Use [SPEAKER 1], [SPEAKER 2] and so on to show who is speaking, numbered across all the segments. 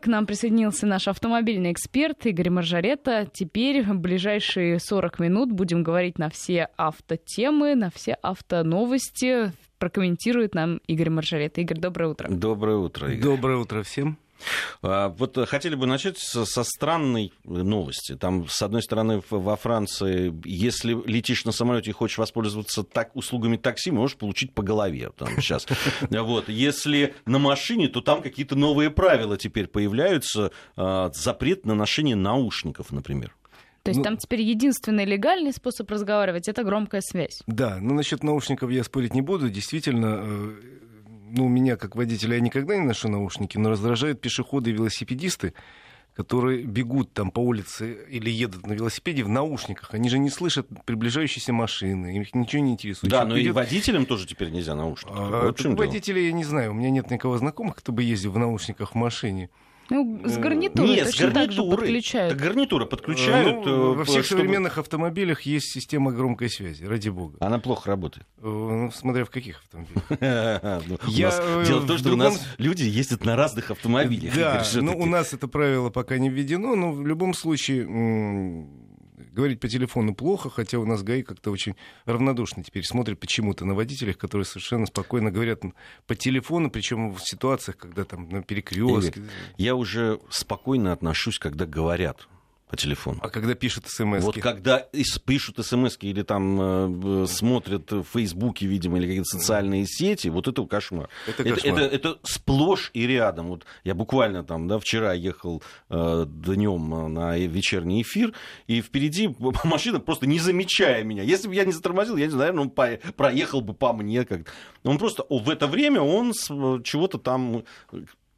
[SPEAKER 1] К нам присоединился наш автомобильный эксперт Игорь Маржарета. Теперь в ближайшие 40 минут будем говорить на все автотемы, на все автоновости. Прокомментирует нам Игорь Маржарета. Игорь, доброе утро.
[SPEAKER 2] Доброе утро, Игорь.
[SPEAKER 3] Доброе утро всем.
[SPEAKER 2] А, вот хотели бы начать со, со странной новости. Там, с одной стороны, во Франции, если летишь на самолете и хочешь воспользоваться так, услугами такси, можешь получить по голове там, сейчас. Вот. Если на машине, то там какие-то новые правила теперь появляются. А, запрет на ношение наушников, например.
[SPEAKER 1] То есть ну, там теперь единственный легальный способ разговаривать это громкая связь.
[SPEAKER 3] Да, но насчет наушников я спорить не буду. Действительно, э, ну, меня как водителя я никогда не ношу наушники, но раздражают пешеходы и велосипедисты, которые бегут там по улице или едут на велосипеде в наушниках. Они же не слышат приближающиеся машины, их ничего не интересует.
[SPEAKER 2] Да, но идет... и водителям тоже теперь нельзя наушники.
[SPEAKER 3] А, вот водителей я не знаю, у меня нет никого знакомых, кто бы ездил в наушниках в машине.
[SPEAKER 1] Ну, с гарнитурой Нет, точно с гарнитурой. так же подключают.
[SPEAKER 2] Так гарнитура подключают.
[SPEAKER 3] Ну, во всех чтобы... современных автомобилях есть система громкой связи, ради бога.
[SPEAKER 2] Она плохо работает.
[SPEAKER 3] Ну, смотря в каких автомобилях.
[SPEAKER 2] Ну, дело в том, что у нас люди ездят на разных автомобилях.
[SPEAKER 3] Да, ну у нас это правило пока не введено, но в любом случае говорить по телефону плохо, хотя у нас ГАИ как-то очень равнодушно теперь смотрит почему-то на водителях, которые совершенно спокойно говорят по телефону, причем в ситуациях, когда там на перекрестке.
[SPEAKER 2] Я уже спокойно отношусь, когда говорят по телефону.
[SPEAKER 3] А когда пишут смс
[SPEAKER 2] Вот когда пишут смс или там э, смотрят в Фейсбуке, видимо, или какие-то социальные сети, вот это кошмар. Это, кошмар. это, это, это сплошь и рядом. Вот я буквально там, да, вчера ехал э, днем на вечерний эфир, и впереди машина просто не замечая меня. Если бы я не затормозил, я не знаю, наверное, он по, проехал бы по мне как Он просто в это время он чего-то там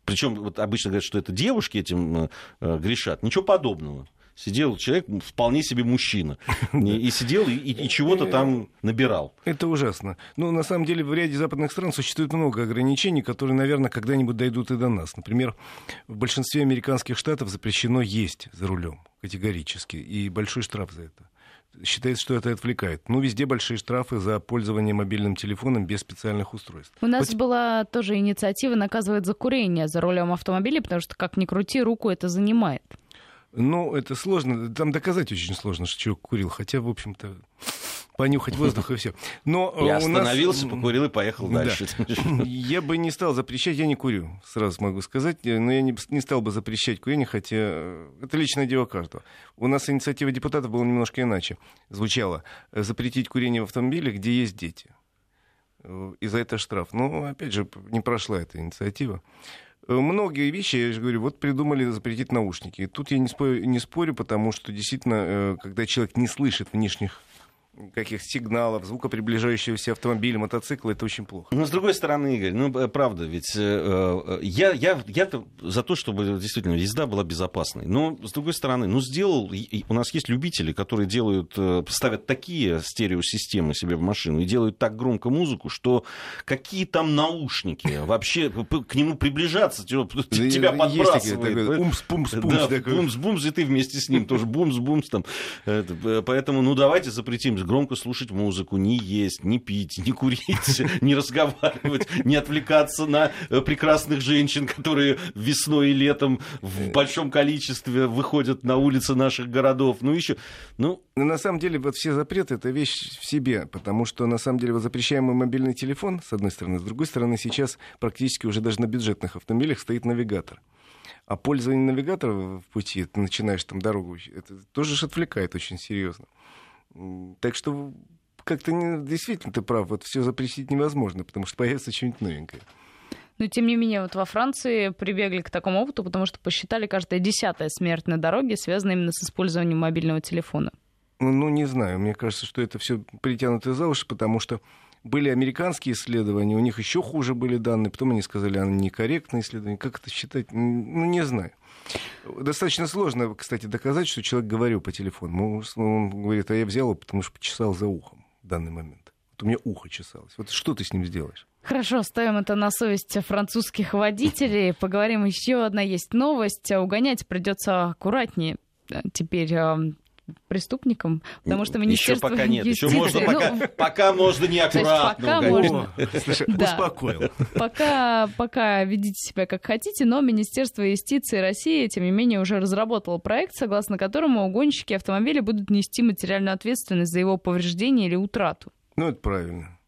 [SPEAKER 2] причем вот обычно говорят, что это девушки этим э, грешат. Ничего подобного сидел человек, вполне себе мужчина, и сидел и, и чего-то там набирал.
[SPEAKER 3] Это ужасно. Ну, на самом деле, в ряде западных стран существует много ограничений, которые, наверное, когда-нибудь дойдут и до нас. Например, в большинстве американских штатов запрещено есть за рулем категорически, и большой штраф за это считается, что это отвлекает. Ну, везде большие штрафы за пользование мобильным телефоном без специальных устройств.
[SPEAKER 1] У нас Хоть... была тоже инициатива наказывать за курение за рулем автомобиля, потому что, как ни крути, руку это занимает.
[SPEAKER 3] Ну, это сложно. Там доказать очень сложно, что человек курил. Хотя, в общем-то, понюхать воздух и все. Но
[SPEAKER 2] я остановился, нас... покурил и поехал дальше.
[SPEAKER 3] Я бы не стал запрещать, я не курю, сразу могу сказать, но я не, не стал бы запрещать курение, хотя это личное дело каждого. У нас инициатива депутатов была немножко иначе. Звучала запретить курение в автомобиле, где есть дети. И за это штраф. Но, опять же, не прошла эта инициатива. Многие вещи, я же говорю, вот придумали запретить наушники. И тут я не спорю, не спорю, потому что действительно, э, когда человек не слышит внешних каких сигналов, звука приближающегося автомобиля, мотоцикла, это очень плохо.
[SPEAKER 2] Но с другой стороны, Игорь, ну э, правда, ведь э, э я, я, я за то, чтобы действительно езда была безопасной. Но с другой стороны, ну сделал, у нас есть любители, которые делают, э, ставят такие стереосистемы себе в машину и делают так громко музыку, что какие там наушники, вообще к нему приближаться, тебя подбрасывает.
[SPEAKER 3] Умс-пумс-пумс.
[SPEAKER 2] Бумс-бумс, и ты вместе с ним тоже бумс-бумс там. Поэтому, ну давайте запретим громко слушать музыку, не есть, не пить, не курить, не разговаривать, не отвлекаться на э, прекрасных женщин, которые весной и летом в большом количестве выходят на улицы наших городов. Ну, еще,
[SPEAKER 3] ну... Но на самом деле вот все запреты — это вещь в себе, потому что на самом деле вот запрещаемый мобильный телефон, с одной стороны, с другой стороны, сейчас практически уже даже на бюджетных автомобилях стоит навигатор. А пользование навигатором в пути, ты начинаешь там дорогу, это тоже отвлекает очень серьезно. Так что как-то не, действительно ты прав, вот все запретить невозможно, потому что появится что-нибудь новенькое.
[SPEAKER 1] Но, тем не менее, вот во Франции прибегли к такому опыту, потому что посчитали каждая десятая смерть на дороге связана именно с использованием мобильного телефона.
[SPEAKER 3] Ну, ну не знаю, мне кажется, что это все притянуто за уши, потому что были американские исследования, у них еще хуже были данные, потом они сказали, они некорректные исследования. Как это считать? Ну, не знаю. Достаточно сложно, кстати, доказать, что человек говорил по телефону. Он говорит, а я взял его, потому что почесал за ухом в данный момент. Вот у меня ухо чесалось. Вот что ты с ним сделаешь?
[SPEAKER 1] Хорошо, оставим это на совесть французских водителей. Поговорим еще одна есть новость. Угонять придется аккуратнее. Теперь преступникам, потому что Министерство
[SPEAKER 2] Еще пока нет,
[SPEAKER 1] юстиции...
[SPEAKER 2] еще можно, пока, ну, пока можно неаккуратно
[SPEAKER 1] пока можно.
[SPEAKER 3] Слушай, да. успокоил.
[SPEAKER 1] Пока, пока ведите себя как хотите, но Министерство юстиции России, тем не менее, уже разработало проект, согласно которому угонщики автомобиля будут нести материальную ответственность за его повреждение или утрату.
[SPEAKER 3] Ну, это правильно.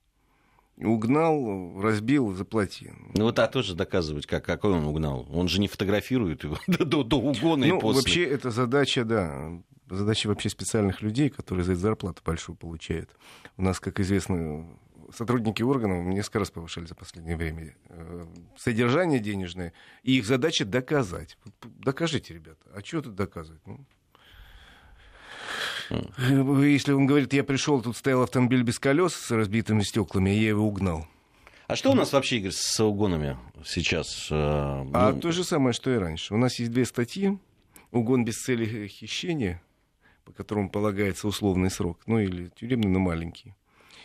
[SPEAKER 3] Угнал, разбил, заплати.
[SPEAKER 2] Ну вот а тоже доказывать, как, какой он угнал. Он же не фотографирует его до, до угона
[SPEAKER 3] ну,
[SPEAKER 2] и после.
[SPEAKER 3] вообще это задача, да, задача вообще специальных людей, которые за это зарплату большую получают. У нас, как известно, сотрудники органов несколько раз повышали за последнее время э, содержание денежное, и их задача доказать. Докажите, ребята. А что тут доказывать? Ну, если он говорит, я пришел, тут стоял автомобиль без колес с разбитыми стеклами, я его угнал.
[SPEAKER 2] А что у нас вообще, Игорь, с угонами сейчас? Э,
[SPEAKER 3] а ну... то же самое, что и раньше. У нас есть две статьи. Угон без цели хищения, по которому полагается условный срок, ну или тюремный, но маленький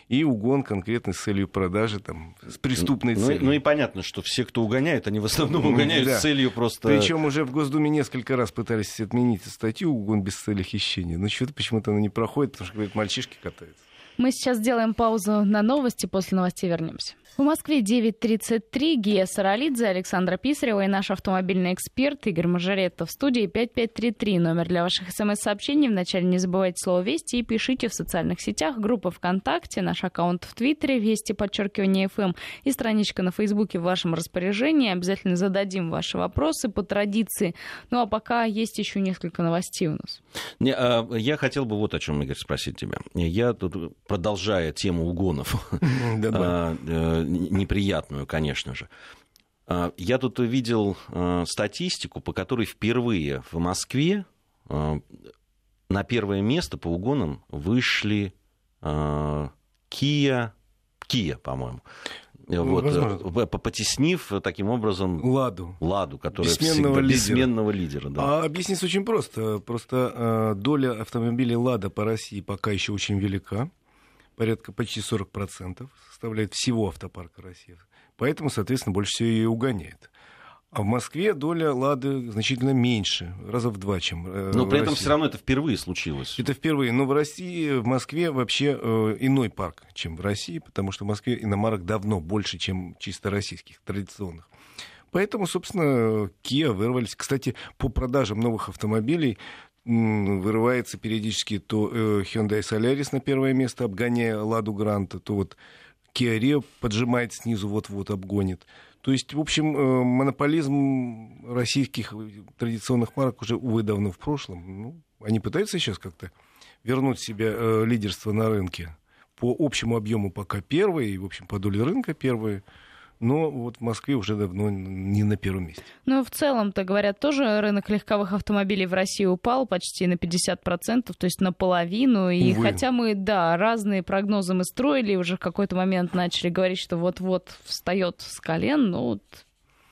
[SPEAKER 3] и угон конкретно с целью продажи, там, с преступной
[SPEAKER 2] ну,
[SPEAKER 3] целью.
[SPEAKER 2] Ну и понятно, что все, кто угоняет, они в основном угоняют да. с целью просто...
[SPEAKER 3] Причем уже в Госдуме несколько раз пытались отменить статью «Угон без цели хищения», но что-то почему-то она не проходит, потому что, говорят, мальчишки катаются.
[SPEAKER 1] Мы сейчас сделаем паузу на новости, после новостей вернемся. В Москве 9.33. Гия Саралидзе, Александра Писарева и наш автомобильный эксперт Игорь Мажоретто в студии 5533. Номер для ваших смс-сообщений. Вначале не забывайте слово «Вести» и пишите в социальных сетях. Группа ВКонтакте, наш аккаунт в Твиттере «Вести», подчеркивание FM эм» и страничка на Фейсбуке в вашем распоряжении. Обязательно зададим ваши вопросы по традиции. Ну а пока есть еще несколько новостей у нас.
[SPEAKER 2] Не, а, я хотел бы вот о чем, Игорь, спросить тебя. Я тут, продолжая тему угонов, неприятную, конечно же. А, я тут увидел а, статистику, по которой впервые в Москве а, на первое место по угонам вышли Kia, Kia, по-моему. Вот, э, потеснив таким образом
[SPEAKER 3] Ладу,
[SPEAKER 2] Ладу которая
[SPEAKER 3] бессменного, лидера.
[SPEAKER 2] бессменного лидера. Да.
[SPEAKER 3] А объяснить очень просто. Просто доля автомобилей Лада по России пока еще очень велика порядка почти 40% составляет всего автопарка России. Поэтому, соответственно, больше всего ее угоняет. А в Москве доля «Лады» значительно меньше, раза в два, чем
[SPEAKER 2] э, Но при этом России. все равно это впервые случилось.
[SPEAKER 3] Это впервые. Но в России, в Москве вообще э, иной парк, чем в России, потому что в Москве иномарок давно больше, чем чисто российских, традиционных. Поэтому, собственно, Kia вырвались. Кстати, по продажам новых автомобилей вырывается периодически то э, Hyundai Solaris на первое место, обгоняя Ладу Гранта, то вот Kia Rio поджимает снизу, вот-вот обгонит. То есть, в общем, э, монополизм российских традиционных марок уже, увы, давно в прошлом. Ну, они пытаются сейчас как-то вернуть себе э, лидерство на рынке. По общему объему пока первые, и, в общем, по доле рынка первые но вот в Москве уже давно не на первом месте.
[SPEAKER 1] Ну, в целом-то, говорят, тоже рынок легковых автомобилей в России упал почти на 50%, то есть наполовину. И Увы. хотя мы, да, разные прогнозы мы строили, уже в какой-то момент начали говорить, что вот-вот встает с колен, но вот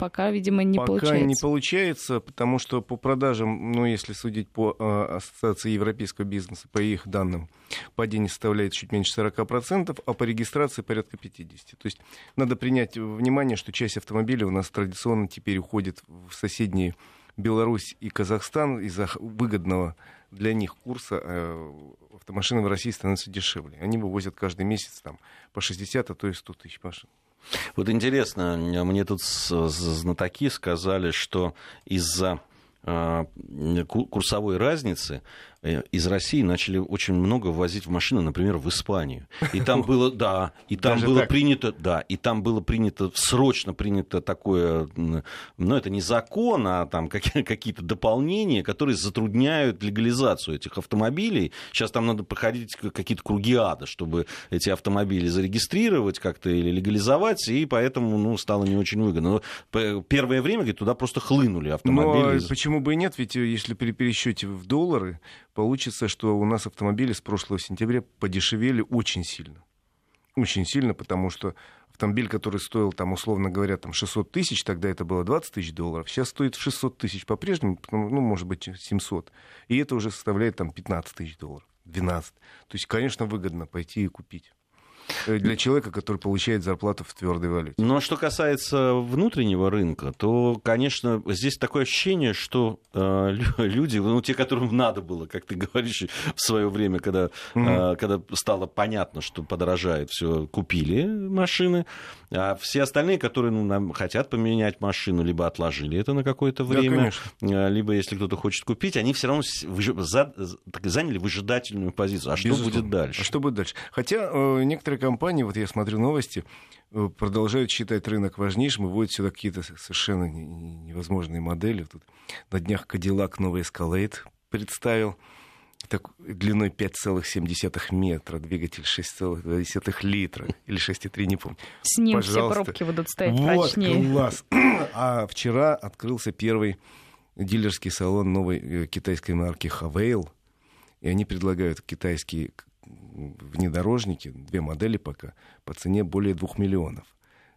[SPEAKER 1] пока, видимо, не
[SPEAKER 3] пока
[SPEAKER 1] получается.
[SPEAKER 3] Пока не получается, потому что по продажам, ну, если судить по э, Ассоциации европейского бизнеса, по их данным, падение составляет чуть меньше 40%, а по регистрации порядка 50%. То есть надо принять внимание, что часть автомобилей у нас традиционно теперь уходит в соседние Беларусь и Казахстан из-за выгодного для них курса э, автомашины в России становятся дешевле. Они вывозят каждый месяц там, по 60, а то и 100 тысяч машин.
[SPEAKER 2] Вот интересно, мне тут знатоки сказали, что из-за а, курсовой разницы Э, из России начали очень много ввозить в машины, например, в Испанию. И там было, да, и там Даже было так? принято, да, и там было принято, срочно принято такое, ну, это не закон, а там какие-то дополнения, которые затрудняют легализацию этих автомобилей. Сейчас там надо проходить какие-то круги ада, чтобы эти автомобили зарегистрировать как-то или легализовать, и поэтому, ну, стало не очень выгодно. Но первое время, говорит, туда просто хлынули автомобили.
[SPEAKER 3] Но почему бы и нет, ведь э, если при пересчете в доллары, получится, что у нас автомобили с прошлого сентября подешевели очень сильно. Очень сильно, потому что автомобиль, который стоил, там, условно говоря, там 600 тысяч, тогда это было 20 тысяч долларов, сейчас стоит 600 тысяч по-прежнему, ну, может быть, 700. И это уже составляет там 15 тысяч долларов, 12. То есть, конечно, выгодно пойти и купить. Э, для человека, который получает зарплату в твердой валюте.
[SPEAKER 2] Но что касается внутреннего рынка, то, конечно, здесь такое ощущение, что э, люди, ну, те, которым надо было, как ты говоришь, в свое время, когда, mm-hmm. э, когда стало понятно, что подорожает все, купили машины, а все остальные, которые ну, нам хотят поменять машину, либо отложили это на какое-то время, да, либо если кто-то хочет купить, они все равно за, заняли выжидательную позицию. А что Безусловно. будет дальше?
[SPEAKER 3] А что будет дальше? Хотя э, некоторые компании, вот я смотрю новости, э, продолжают считать рынок важнейшим и вводят сюда какие-то совершенно невозможные модели. Тут на днях Cadillac новый Escalade представил так, длиной 5,7 метра, двигатель 6,2 литра или 6,3, не помню.
[SPEAKER 1] С ним Пожалуйста. все пробки будут стоять вот, прочнее.
[SPEAKER 3] класс. А вчера открылся первый дилерский салон новой э, китайской марки Хавейл, и они предлагают китайские внедорожники, две модели пока, по цене более 2 миллионов.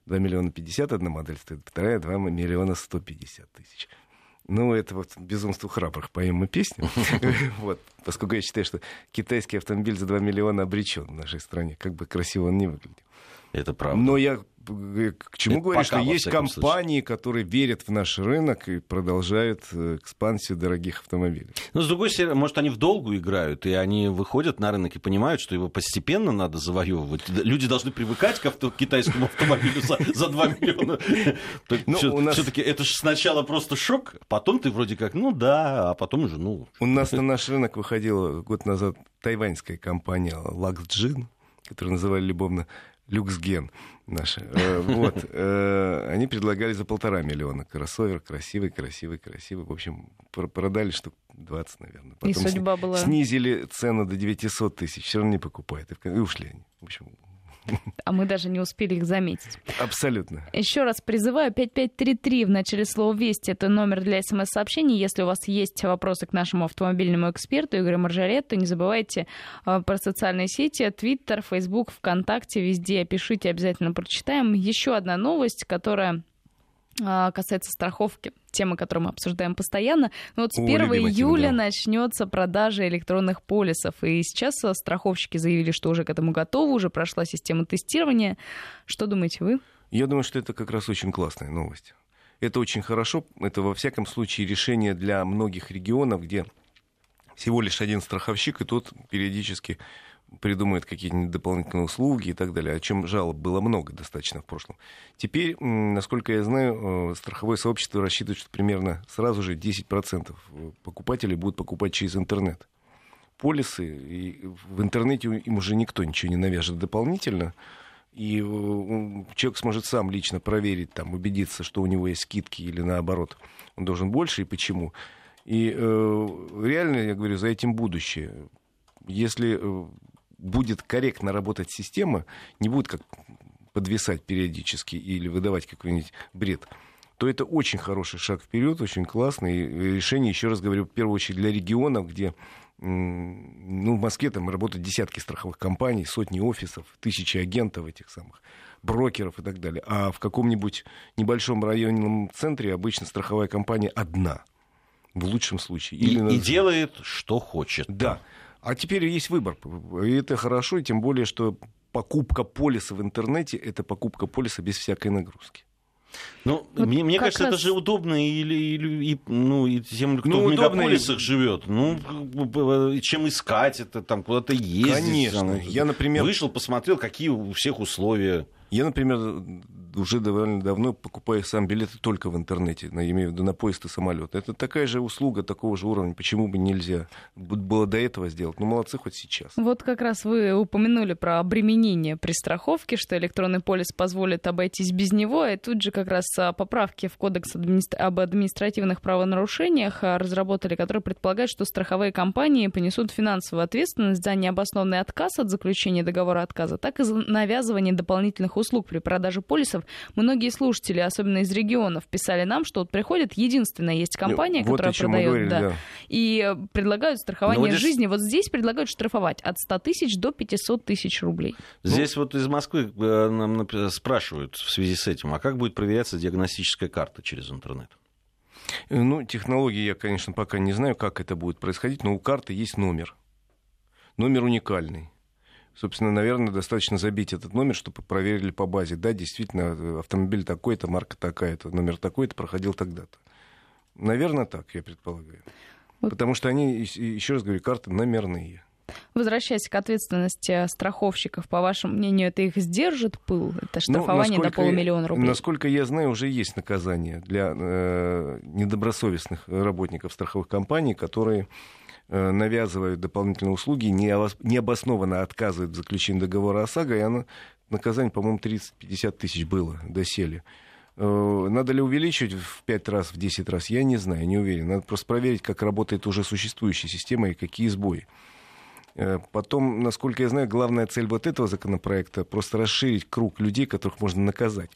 [SPEAKER 3] 2 миллиона 50 одна модель стоит, вторая 2 миллиона 150 тысяч. Ну, это вот «Безумство храбрых» поем мы песню. вот, поскольку я считаю, что китайский автомобиль за 2 миллиона обречен в нашей стране, как бы красиво он ни выглядел.
[SPEAKER 2] Это правда.
[SPEAKER 3] Но я к чему говорю, что есть компании, случае. которые верят в наш рынок и продолжают э, экспансию дорогих автомобилей.
[SPEAKER 2] Но с другой стороны, может, они в долгу играют, и они выходят на рынок и понимают, что его постепенно надо завоевывать. Люди должны привыкать к, авто, китайскому автомобилю за, за 2 миллиона. Ну, Все-таки это же сначала просто шок, потом ты вроде как, ну да, а потом уже, ну...
[SPEAKER 3] У нас на наш рынок выходила год назад тайваньская компания Luxgen, которую называли любовно люксген наши. Э, вот. Э, они предлагали за полтора миллиона. Кроссовер красивый, красивый, красивый. В общем, продали штук 20, наверное.
[SPEAKER 1] Потом и судьба была...
[SPEAKER 3] Снизили цену до 900 тысяч. Все равно не покупают. И ушли они. В общем,
[SPEAKER 1] а мы даже не успели их заметить.
[SPEAKER 3] Абсолютно.
[SPEAKER 1] Еще раз призываю 5533 в начале слова «Вести». Это номер для смс-сообщений. Если у вас есть вопросы к нашему автомобильному эксперту Игорю Маржарету, не забывайте э, про социальные сети, Твиттер, Фейсбук, ВКонтакте, везде пишите, обязательно прочитаем. Еще одна новость, которая а, касается страховки, тема, которую мы обсуждаем постоянно. Но вот с 1 О, июля тема, да. начнется продажа электронных полисов. И сейчас страховщики заявили, что уже к этому готовы, уже прошла система тестирования. Что думаете вы?
[SPEAKER 3] Я думаю, что это как раз очень классная новость. Это очень хорошо. Это, во всяком случае, решение для многих регионов, где всего лишь один страховщик, и тот периодически придумают какие-нибудь дополнительные услуги и так далее, о чем жалоб было много достаточно в прошлом. Теперь, насколько я знаю, э, страховое сообщество рассчитывает, что примерно сразу же 10% покупателей будут покупать через интернет. Полисы, и в интернете им уже никто ничего не навяжет дополнительно, и э, человек сможет сам лично проверить, там, убедиться, что у него есть скидки или наоборот, он должен больше и почему. И э, реально, я говорю, за этим будущее. Если э, будет корректно работать система, не будет как подвисать периодически или выдавать какой-нибудь бред, то это очень хороший шаг вперед, очень классный решение, еще раз говорю, в первую очередь для регионов, где ну, в Москве там работают десятки страховых компаний, сотни офисов, тысячи агентов этих самых, брокеров и так далее. А в каком-нибудь небольшом районном центре обычно страховая компания одна, в лучшем случае.
[SPEAKER 2] Или и, на... и делает, что хочет.
[SPEAKER 3] Да. А теперь есть выбор. И это хорошо, и тем более, что покупка полиса в интернете — это покупка полиса без всякой нагрузки.
[SPEAKER 2] Ну, вот мне, мне кажется, раз... это же удобно и, и, и, ну, и тем, кто ну, в мегаполисах и... живет. Ну, чем искать это, там куда-то ездить.
[SPEAKER 3] Конечно. Там,
[SPEAKER 2] Я, например... Вышел, посмотрел, какие у всех условия.
[SPEAKER 3] Я, например, уже довольно давно покупаю сам билеты только в интернете, я имею в виду на поезд и самолет. Это такая же услуга, такого же уровня. Почему бы нельзя было до этого сделать? Ну, молодцы хоть сейчас.
[SPEAKER 1] Вот как раз вы упомянули про обременение при страховке, что электронный полис позволит обойтись без него, и тут же как раз а, поправки в Кодекс администра... об административных правонарушениях а, разработали, которые предполагают, что страховые компании понесут финансовую ответственность за необоснованный отказ от заключения договора отказа, так и за навязывание дополнительных услуг при продаже полисов многие слушатели, особенно из регионов, писали нам, что вот приходит единственная есть ну, компания, ну, которая продает, говорили, да, да. и предлагают страхование вот здесь... жизни. Вот здесь предлагают штрафовать от 100 тысяч до 500 тысяч рублей.
[SPEAKER 2] Здесь ну... вот из Москвы э, нам спрашивают в связи с этим, а как будет проверяться диагностическая карта через интернет?
[SPEAKER 3] Э, ну, технологии я, конечно, пока не знаю, как это будет происходить, но у карты есть номер. Номер уникальный Собственно, наверное, достаточно забить этот номер, чтобы проверили по базе. Да, действительно, автомобиль такой-то, марка такая-то, номер такой-то, проходил тогда-то. Наверное, так, я предполагаю. Вот. Потому что они, еще раз говорю, карты номерные.
[SPEAKER 1] Возвращаясь к ответственности страховщиков, по вашему мнению, это их сдержит пыл? Это ну, штрафование ну, до полумиллиона рублей?
[SPEAKER 3] Насколько я знаю, уже есть наказание для э, недобросовестных работников страховых компаний, которые навязывают дополнительные услуги, необоснованно отказывают в заключении договора ОСАГО, и оно, наказание, по-моему, 30-50 тысяч было, досели. Э, надо ли увеличивать в 5 раз, в 10 раз, я не знаю, не уверен. Надо просто проверить, как работает уже существующая система и какие сбои. Э, потом, насколько я знаю, главная цель вот этого законопроекта просто расширить круг людей, которых можно наказать.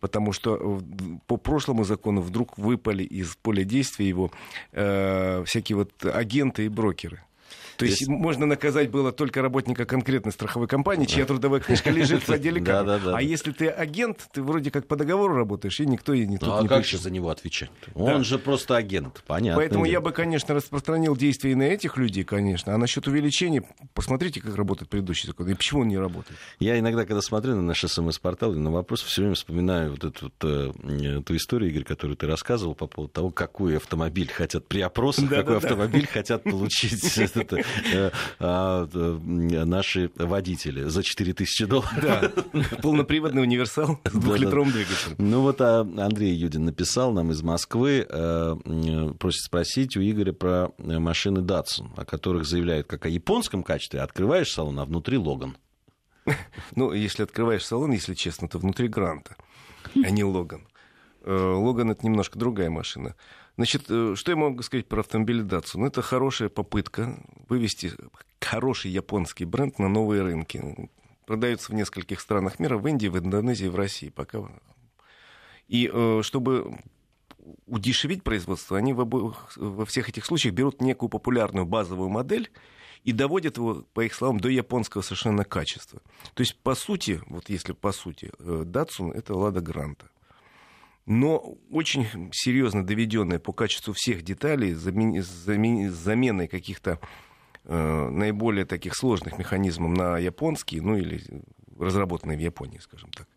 [SPEAKER 3] Потому что по прошлому закону вдруг выпали из поля действия его э, всякие вот агенты и брокеры. То есть, есть можно наказать было только работника конкретной страховой компании, чья трудовая книжка лежит в отделе кадров. А если ты агент, ты вроде как по договору работаешь, и никто и не
[SPEAKER 2] тут А как же за него отвечать? Он же просто агент, понятно.
[SPEAKER 3] Поэтому я бы, конечно, распространил действия и на этих людей, конечно. А насчет увеличения, посмотрите, как работает предыдущий закон, и почему он не работает.
[SPEAKER 2] Я иногда, когда смотрю на наш СМС-портал на вопрос, все время вспоминаю вот эту, вот, э, эту историю, Игорь, которую ты рассказывал по поводу того, какой автомобиль хотят при опросах, какой автомобиль хотят получить Э, э, наши водители за 4000 долларов. Да,
[SPEAKER 3] полноприводный универсал с двухлитровым двигателем.
[SPEAKER 2] Ну вот а Андрей Юдин написал нам из Москвы, э, просит спросить у Игоря про машины Datsun, о которых заявляют как о японском качестве. Открываешь салон, а внутри Логан.
[SPEAKER 3] Ну, если открываешь салон, если честно, то внутри Гранта, а не Логан. Логан — это немножко другая машина. Значит, э, что я могу сказать про автомобиль Datsun? Ну, это хорошая попытка вывести хороший японский бренд на новые рынки. Продаются в нескольких странах мира, в Индии, в Индонезии, в России пока. И э, чтобы удешевить производство, они во всех этих случаях берут некую популярную базовую модель и доводят его, по их словам, до японского совершенно качества. То есть, по сути, вот если по сути, э, — это Лада Гранта но очень серьезно доведенная по качеству всех деталей, заменой каких-то э, наиболее таких сложных механизмов на японские, ну или разработанные в Японии, скажем так.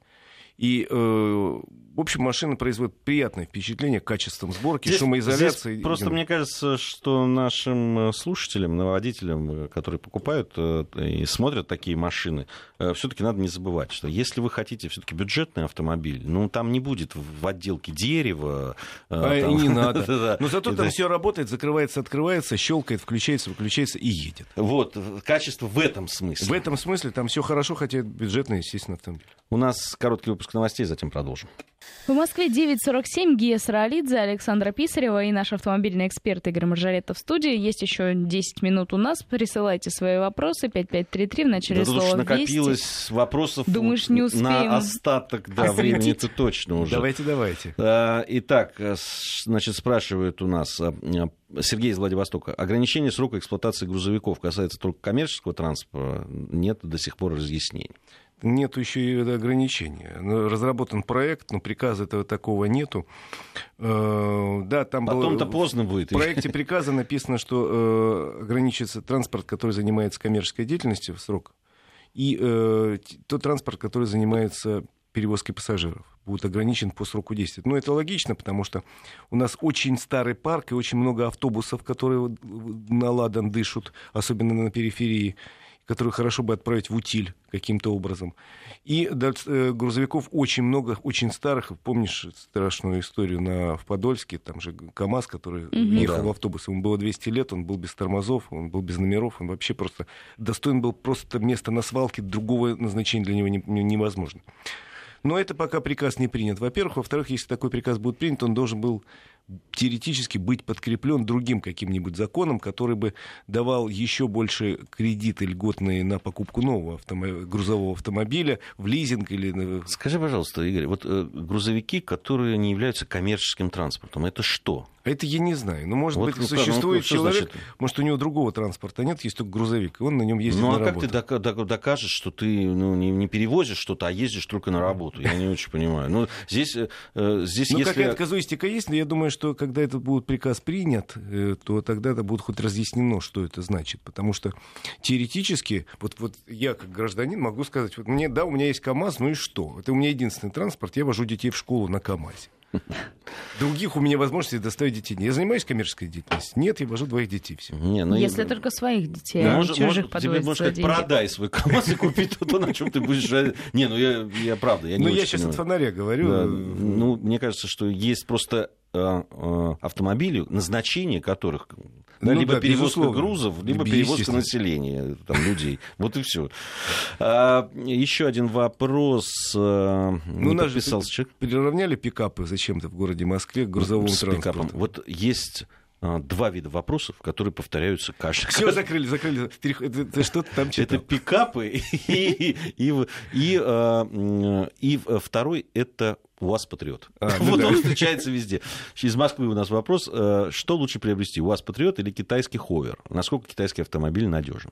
[SPEAKER 3] И, э, в общем, машина производит приятное впечатление качеством сборки, здесь, шумоизоляции.
[SPEAKER 2] Здесь просто мне кажется, что нашим э, слушателям, водителям, э, которые покупают э, и смотрят такие машины, все-таки надо не забывать, что если вы хотите все-таки бюджетный автомобиль, ну там не будет в отделке дерева.
[SPEAKER 3] А, там... Не надо. Но зато там все работает, закрывается, открывается, щелкает, включается, выключается и едет.
[SPEAKER 2] Вот, качество в этом смысле.
[SPEAKER 3] В этом смысле там все хорошо, хотя бюджетный, естественно, автомобиль.
[SPEAKER 2] У нас короткий выпуск новостей, затем продолжим.
[SPEAKER 1] В Москве 9.47. Гия Саралидзе, Александра Писарева и наш автомобильный эксперт Игорь Маржарета в студии. Есть еще 10 минут у нас. Присылайте свои вопросы. 5533 в начале да, слова
[SPEAKER 2] накопилось
[SPEAKER 1] вести.
[SPEAKER 2] вопросов
[SPEAKER 1] Думаешь, не успеем
[SPEAKER 2] на остаток да, времени это точно уже.
[SPEAKER 3] Давайте, давайте.
[SPEAKER 2] А, итак, э, значит, спрашивают у нас а, Сергей из Владивостока. Ограничение срока эксплуатации грузовиков касается только коммерческого транспорта. Нет до сих пор разъяснений
[SPEAKER 3] нет еще и ограничения. Ну, разработан проект, но приказа этого такого нету. Э, да, там
[SPEAKER 2] Потом-то было... поздно будет.
[SPEAKER 3] В проекте приказа написано, что э, ограничится транспорт, который занимается коммерческой деятельностью в срок, и э, тот транспорт, который занимается перевозкой пассажиров будет ограничен по сроку действия. Но это логично, потому что у нас очень старый парк и очень много автобусов, которые наладан дышат, особенно на периферии которую хорошо бы отправить в утиль каким-то образом. И э, грузовиков очень много, очень старых. Помнишь страшную историю на, в Подольске? Там же КАМАЗ, который угу. ехал да. в автобус. Ему было 200 лет, он был без тормозов, он был без номеров. Он вообще просто достоин был просто места на свалке. Другого назначения для него не, не, невозможно. Но это пока приказ не принят. Во-первых. Во-вторых, если такой приказ будет принят, он должен был теоретически быть подкреплен другим каким-нибудь законом, который бы давал еще больше кредиты льготные на покупку нового автомо- грузового автомобиля в лизинг или...
[SPEAKER 2] Скажи, пожалуйста, Игорь, вот э, грузовики, которые не являются коммерческим транспортом, это что?
[SPEAKER 3] Это я не знаю. Ну, может вот, быть, ну, существует ну, человек, значит? может, у него другого транспорта нет, есть только грузовик, и он на нем ездит
[SPEAKER 2] ну,
[SPEAKER 3] на
[SPEAKER 2] а
[SPEAKER 3] работу.
[SPEAKER 2] как ты докажешь, что ты ну, не, не перевозишь что-то, а ездишь только на работу? Я не очень понимаю. Ну, здесь, э, здесь
[SPEAKER 3] ну,
[SPEAKER 2] если...
[SPEAKER 3] какая-то казуистика есть, но я думаю, что что когда этот будет приказ принят, э, то тогда это будет хоть разъяснено, что это значит. Потому что теоретически, вот, вот я как гражданин могу сказать, вот мне, да, у меня есть КАМАЗ, ну и что? Это у меня единственный транспорт, я вожу детей в школу на КАМАЗе. Других у меня возможностей доставить детей. Я занимаюсь коммерческой деятельностью. Нет, я вожу двоих детей все. Не,
[SPEAKER 1] ну, Если и... только своих детей, да, а может, чужих может,
[SPEAKER 2] тебе можно сказать, продай свой КАМАЗ и купи то, на чем ты будешь... Не, ну я, я правда, я не
[SPEAKER 3] Ну я сейчас от фонаря говорю.
[SPEAKER 2] Ну, мне кажется, что есть просто Э, э, автомобилей, назначение которых да, ну, либо да, перевозка безусловно. грузов, либо перевозка населения, там, людей. Вот и все. А, еще один вопрос. Э,
[SPEAKER 3] ну, нас же человек. приравняли пикапы зачем-то в городе Москве к грузовому С транспорту. Пикапом.
[SPEAKER 2] Вот есть два вида вопросов, которые повторяются каждый.
[SPEAKER 3] Все закрыли, закрыли. Ты что-то там
[SPEAKER 2] читал. Это пикапы и, и, и, и, и второй это УАЗ Патриот. А, ну вот да. он встречается везде. Из Москвы у нас вопрос. Э, что лучше приобрести, УАЗ Патриот или китайский Ховер? Насколько китайский автомобиль надежен?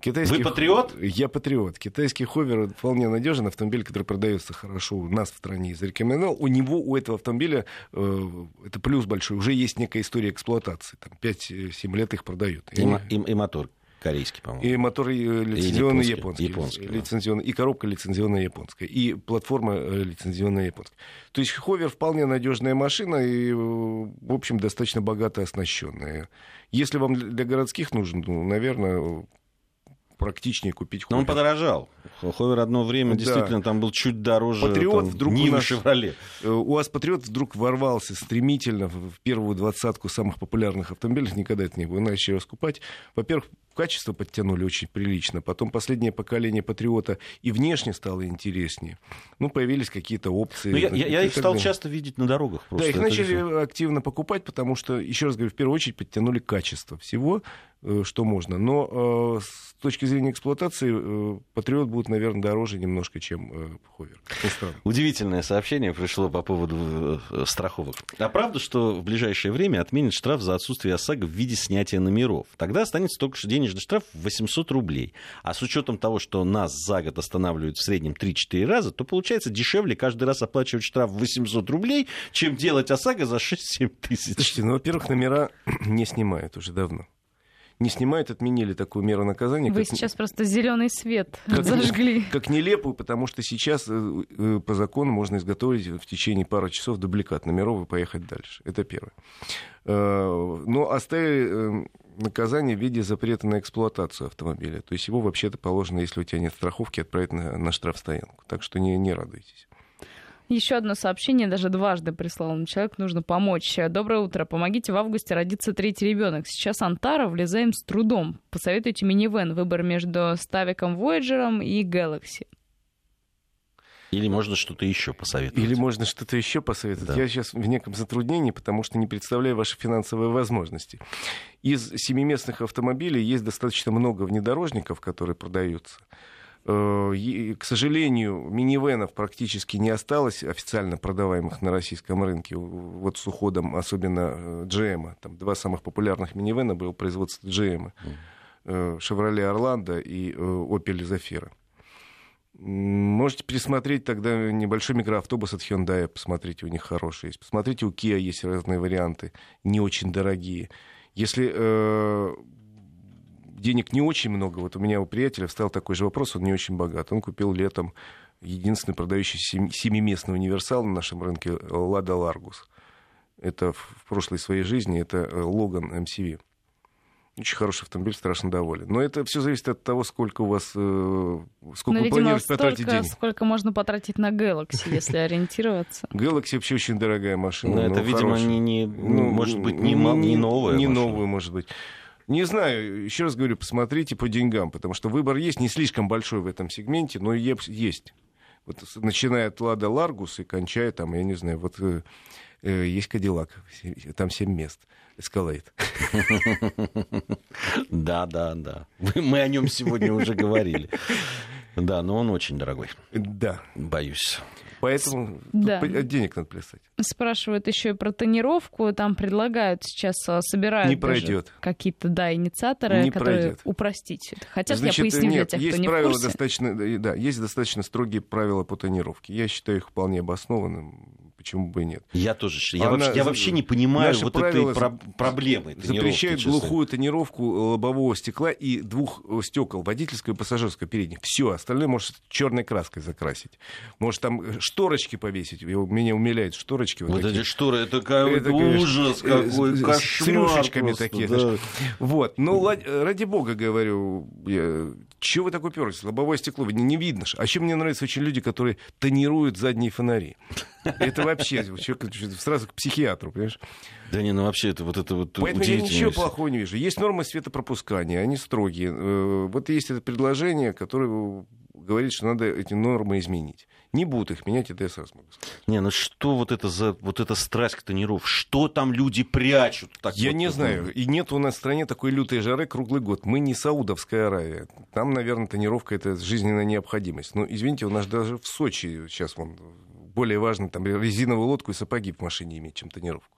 [SPEAKER 3] Китайский Вы патриот? Я патриот. Китайский ховер вполне надежен. Автомобиль, который продается хорошо у нас в стране, зарекомендовал. У него, у этого автомобиля, э, это плюс большой, уже есть некая история эксплуатации. Там 5-7 лет их продают.
[SPEAKER 2] И, и, и мотор корейский, по-моему.
[SPEAKER 3] И мотор лицензионный японский. японский. японский лицензионный, да. И коробка лицензионная японская. И платформа э, лицензионная японская. То есть Ховер вполне надежная машина и, в общем, достаточно богато оснащенная. Если вам для городских нужен, ну, наверное, практичнее купить
[SPEAKER 2] Ховер. Но он подорожал. Ховер одно время да. действительно там был чуть дороже
[SPEAKER 3] Патриот там, вдруг Нивы, у нас,
[SPEAKER 2] Шевроле.
[SPEAKER 3] Э, у вас Патриот вдруг ворвался стремительно в первую двадцатку самых популярных автомобилей. Никогда это не было. Начали раскупать. Во-первых, качество подтянули очень прилично. Потом последнее поколение Патриота и внешне стало интереснее. Ну, появились какие-то опции. Ну,
[SPEAKER 2] я, я, я их стал далее. часто видеть на дорогах.
[SPEAKER 3] Просто. Да, их начали все. активно покупать, потому что, еще раз говорю, в первую очередь подтянули качество всего, э, что можно. Но э, с точки зрения эксплуатации э, Патриот будет, наверное, дороже немножко, чем Ховер.
[SPEAKER 2] Удивительное сообщение пришло по поводу страховок. А правда, что в ближайшее время отменят штраф за отсутствие ОСАГО в виде снятия номеров? Тогда останется только денежный штраф 800 рублей. А с учетом того, что нас за год останавливают в среднем 3-4 раза, то получается дешевле каждый раз оплачивать штраф 800 рублей, чем делать ОСАГО за 6-7 тысяч.
[SPEAKER 3] Слушайте, ну, во-первых, номера не снимают уже давно не снимают, отменили такую меру наказания.
[SPEAKER 1] Вы как... сейчас просто зеленый свет как, зажгли.
[SPEAKER 3] Как нелепую, потому что сейчас э, э, по закону можно изготовить в течение пары часов дубликат номеров и поехать дальше. Это первое. Э, но оставили наказание в виде запрета на эксплуатацию автомобиля. То есть его вообще-то положено, если у тебя нет страховки, отправить на, на штрафстоянку. Так что не, не радуйтесь.
[SPEAKER 1] Еще одно сообщение, даже дважды прислал нам человек, нужно помочь. Доброе утро, помогите в августе родиться третий ребенок. Сейчас Антара, влезаем с трудом. Посоветуйте минивэн, выбор между Ставиком Voyager и Galaxy.
[SPEAKER 2] Или можно что-то еще посоветовать.
[SPEAKER 3] Или можно что-то еще посоветовать. Да. Я сейчас в неком затруднении, потому что не представляю ваши финансовые возможности. Из семиместных автомобилей есть достаточно много внедорожников, которые продаются. Э, к сожалению, минивенов практически не осталось официально продаваемых на российском рынке. Вот с уходом особенно GM. Э, Там два самых популярных минивена было производство GM. Chevrolet Орландо и Opel Zafira. Можете пересмотреть тогда небольшой микроавтобус от Hyundai, посмотрите, у них хороший есть. Посмотрите, у Kia есть разные варианты, не очень дорогие. Если э, денег не очень много, вот у меня у приятеля встал такой же вопрос, он не очень богат. Он купил летом единственный продающий семиместный универсал на нашем рынке Лада Ларгус. Это в прошлой своей жизни, это Логан MCV. Очень хороший автомобиль, страшно доволен. Но это все зависит от того, сколько у вас, э, сколько
[SPEAKER 1] Но, вы планируете столько, потратить денег. сколько можно потратить на Galaxy, если ориентироваться.
[SPEAKER 3] Galaxy вообще очень дорогая машина. Но
[SPEAKER 2] это, видимо, не, не, ну, может быть, не, не новая
[SPEAKER 3] Не новую, может быть. Не знаю, еще раз говорю, посмотрите по деньгам, потому что выбор есть, не слишком большой в этом сегменте, но есть. Вот начиная от Лада Ларгус и кончая там, я не знаю, вот э, э есть Кадиллак, там 7 мест. Эскалейт.
[SPEAKER 2] Да, да, да. Мы о нем сегодня уже говорили. Да, но он очень дорогой.
[SPEAKER 3] Да.
[SPEAKER 2] Боюсь.
[SPEAKER 3] Поэтому да. денег надо плясать.
[SPEAKER 1] Спрашивают еще и про тонировку. Там предлагают сейчас, а, собирают
[SPEAKER 3] не пройдет.
[SPEAKER 1] какие-то да, инициаторы, не которые пройдет. упростить это. Хотят, Значит, я поясню нет, для тех,
[SPEAKER 3] есть
[SPEAKER 1] кто не
[SPEAKER 3] правила
[SPEAKER 1] в курсе.
[SPEAKER 3] Достаточно, да, есть достаточно строгие правила по тонировке. Я считаю их вполне обоснованным почему бы и нет.
[SPEAKER 2] Я тоже. Я, Она, вообще, я вообще не понимаю вот этой про- проблемы.
[SPEAKER 3] Запрещает глухую тонировку лобового стекла и двух стекол, водительского и пассажирского передних. Все, остальное может черной краской закрасить. Может там шторочки повесить. Меня умиляют шторочки.
[SPEAKER 2] Вот, вот эти шторы, это, это ужас какой, кошмар. С
[SPEAKER 3] рюшечками такие. Да. Вот. Ну, ради бога, говорю, я, чего вы такой уперлись? Лобовое стекло не, не видно. А еще мне нравятся очень люди, которые тонируют задние фонари. Это вообще человек сразу к психиатру, понимаешь?
[SPEAKER 2] Да не, ну вообще это вот это вот
[SPEAKER 3] Поэтому я ничего плохого не вижу. Есть нормы светопропускания, они строгие. Э, вот есть это предложение, которое говорит, что надо эти нормы изменить. Не будут их менять, это я сразу могу сказать.
[SPEAKER 2] Не, ну что вот это за вот эта страсть к тониров? Что там люди прячут?
[SPEAKER 3] Так я вот, не знаю. И нет у нас в стране такой лютой жары круглый год. Мы не Саудовская Аравия. Там, наверное, тонировка это жизненная необходимость. Но, извините, у нас даже в Сочи сейчас вон, более важно там резиновую лодку и сапоги в машине иметь, чем тонировку.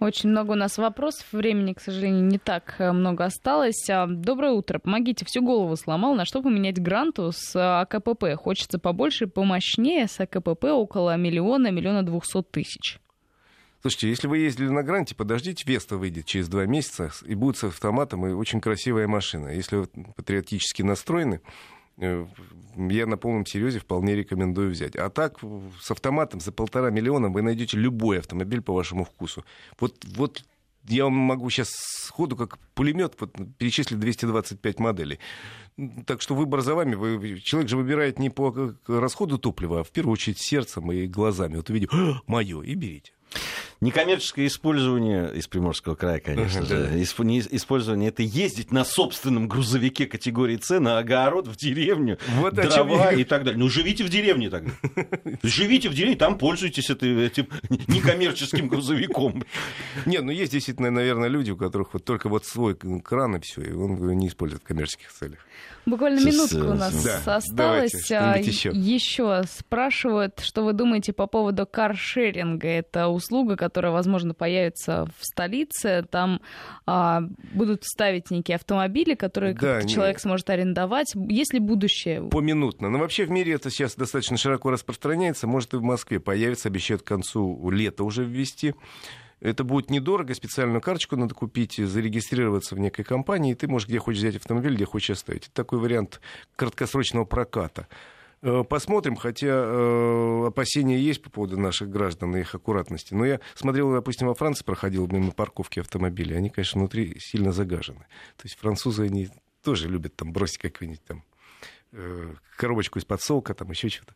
[SPEAKER 1] Очень много у нас вопросов. Времени, к сожалению, не так э, много осталось. А, доброе утро. Помогите, всю голову сломал. На что поменять гранту с э, АКПП? Хочется побольше и помощнее. С АКПП около миллиона, миллиона двухсот тысяч.
[SPEAKER 3] Слушайте, если вы ездили на гранте, подождите, Веста выйдет через два месяца, и будет с автоматом, и очень красивая машина. Если вы патриотически настроены, я на полном серьезе вполне рекомендую взять. А так, с автоматом за полтора миллиона вы найдете любой автомобиль по вашему вкусу. Вот, вот я вам могу сейчас сходу, как пулемет, вот, перечислить 225 моделей. Так что выбор за вами. Вы, человек же выбирает не по расходу топлива, а в первую очередь сердцем и глазами. Вот увидел, мое, и берите.
[SPEAKER 2] Некоммерческое использование из Приморского края, конечно же. Использование это ездить на собственном грузовике категории С на огород, в деревню, вот дрова и так далее. Ну, живите в деревне тогда. Живите в деревне, там пользуйтесь этим некоммерческим грузовиком.
[SPEAKER 3] Не, ну есть действительно, наверное, люди, у которых вот только вот свой кран и все, и он не использует в коммерческих целях.
[SPEAKER 1] Буквально минутку у нас да, осталось. Давайте, еще. еще спрашивают, что вы думаете по поводу каршеринга. Это услуга, которая, возможно, появится в столице. Там а, будут ставить некие автомобили, которые да, человек сможет арендовать. Есть ли будущее?
[SPEAKER 3] Поминутно. Но вообще в мире это сейчас достаточно широко распространяется. Может, и в Москве появится, обещают к концу лета уже ввести. Это будет недорого, специальную карточку надо купить, зарегистрироваться в некой компании, и ты можешь где хочешь взять автомобиль, где хочешь оставить. Это такой вариант краткосрочного проката. Э, посмотрим, хотя э, опасения есть по поводу наших граждан и их аккуратности. Но я смотрел, допустим, во Франции проходил мимо парковки автомобилей. Они, конечно, внутри сильно загажены. То есть французы, они тоже любят там бросить какой-нибудь там коробочку из-под сока, там еще что-то.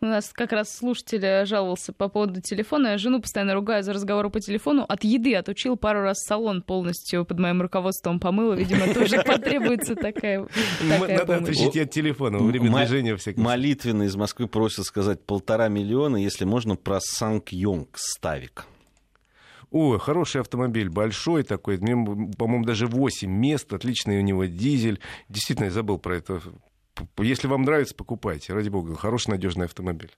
[SPEAKER 1] У нас как раз слушатель жаловался по поводу телефона. Я жену постоянно ругаю за разговоры по телефону. От еды отучил пару раз салон полностью под моим руководством помыла. Видимо, тоже потребуется такая
[SPEAKER 3] Надо отучить от телефона во время движения всяких.
[SPEAKER 2] Молитвенно из Москвы просят сказать полтора миллиона, если можно, про Санк Йонг Ставик.
[SPEAKER 3] Ой, хороший автомобиль, большой такой, по-моему, даже 8 мест, отличный у него дизель. Действительно, я забыл про это если вам нравится, покупайте. Ради бога, хороший, надежный автомобиль.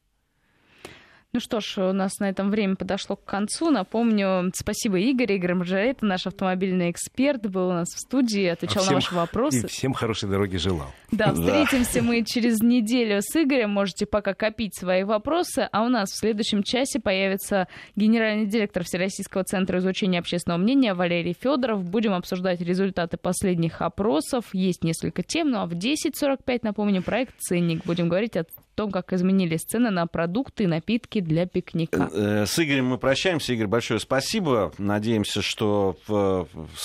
[SPEAKER 1] Ну что ж, у нас на этом время подошло к концу. Напомню, спасибо Игорь. Игорь Маржарета, наш автомобильный эксперт, был у нас в студии, отвечал а всем, на ваши вопросы.
[SPEAKER 3] И всем хорошей дороги желал.
[SPEAKER 1] Да, встретимся мы через неделю с Игорем. Можете пока копить свои вопросы. А у нас в следующем часе появится генеральный директор Всероссийского центра изучения общественного мнения Валерий Федоров. Будем обсуждать результаты последних опросов. Есть несколько тем, ну а в 10.45, напомню, проект «Ценник». Будем говорить о том, как изменились цены на продукты и напитки для пикника.
[SPEAKER 2] Э, с Игорем мы прощаемся. Игорь, большое спасибо. Надеемся, что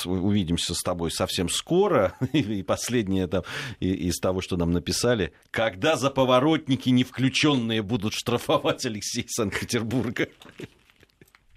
[SPEAKER 2] увидимся с тобой совсем скоро. И последнее там из того, что нам написали. Когда за поворотники не включенные будут штрафовать Алексей Санкт-Петербурга?